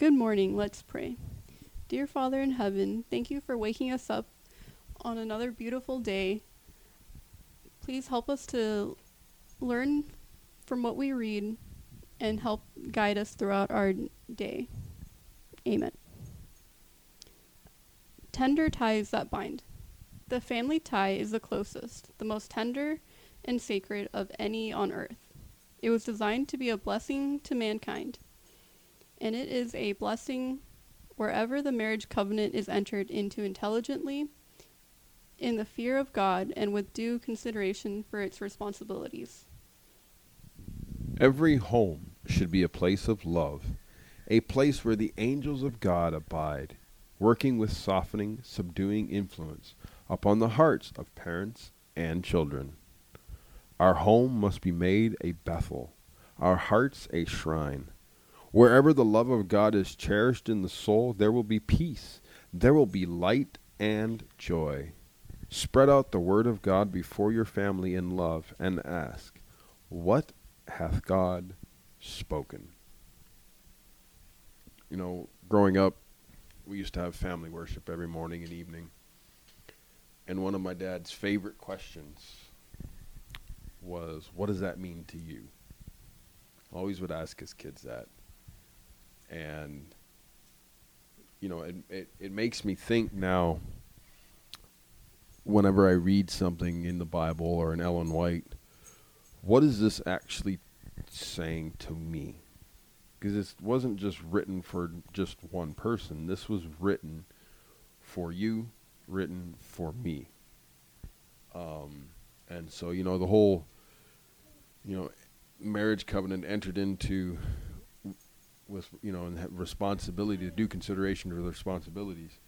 Good morning. Let's pray. Dear Father in heaven, thank you for waking us up on another beautiful day. Please help us to learn from what we read and help guide us throughout our day. Amen. Tender ties that bind. The family tie is the closest, the most tender and sacred of any on earth. It was designed to be a blessing to mankind, and it is a blessing wherever the marriage covenant is entered into intelligently, in the fear of God, and with due consideration for its responsibilities. Every home should be a place of love, a place where the angels of God abide, working with softening, subduing influence upon the hearts of parents and children. Our home must be made a Bethel, our hearts a shrine. Wherever the love of God is cherished in the soul, there will be peace, there will be light and joy. Spread out the word of God before your family in love and ask, What hath God spoken? You know, growing up, we used to have family worship every morning and evening. And one of my dad's favorite questions was, What does that mean to you? Always would ask his kids that. And, you know, it, it, it makes me think now whenever I read something in the Bible or in Ellen White, what is this actually saying to me? Because it wasn't just written for just one person. This was written for you, written for me. Um, and so, you know, the whole, you know, marriage covenant entered into with, you know, and have responsibility to due consideration for the responsibilities.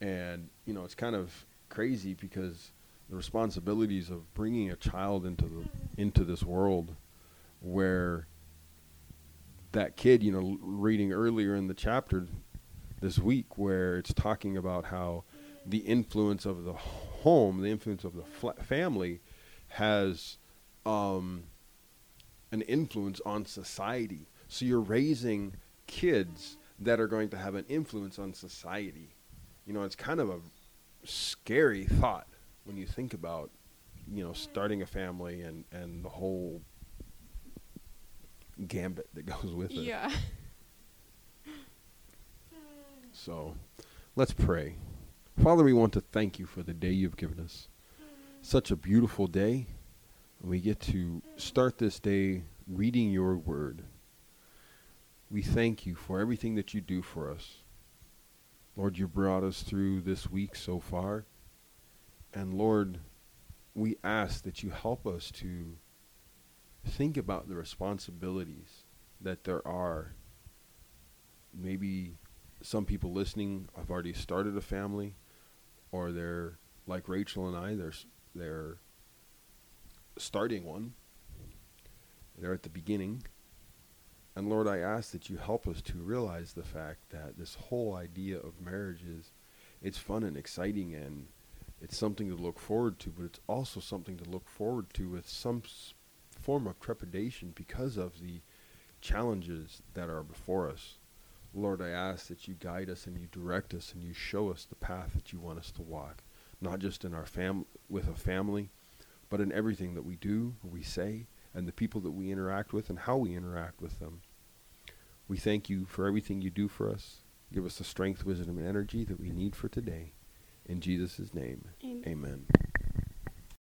And, you know, it's kind of crazy because the responsibilities of bringing a child into the into this world where that kid, you know, reading earlier in the chapter this week where it's talking about how the influence of the home, the influence of the fl- family has um, an influence on society. So you're raising kids that are going to have an influence on society. You know, it's kind of a scary thought when you think about, you know, starting a family and, and the whole gambit that goes with it. Yeah. So let's pray. Father, we want to thank you for the day you've given us. Such a beautiful day. We get to start this day reading your word. We thank you for everything that you do for us. Lord, you brought us through this week so far. And Lord, we ask that you help us to think about the responsibilities that there are. Maybe some people listening have already started a family, or they're like Rachel and I. They're they're starting one. They're at the beginning. And Lord, I ask that you help us to realize the fact that this whole idea of marriage is it's fun and exciting and it's something to look forward to, but it's also something to look forward to with some s- form of trepidation because of the challenges that are before us. Lord, I ask that you guide us and you direct us and you show us the path that you want us to walk, not just in our fam with a family, but in everything that we do, we say, and the people that we interact with and how we interact with them. We thank you for everything you do for us. Give us the strength, wisdom, and energy that we need for today. In Jesus' name, Amen. amen.